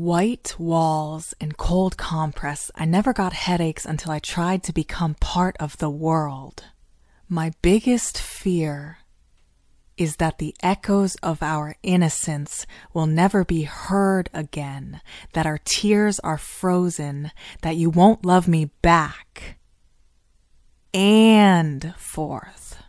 White walls and cold compress. I never got headaches until I tried to become part of the world. My biggest fear is that the echoes of our innocence will never be heard again, that our tears are frozen, that you won't love me back. And forth.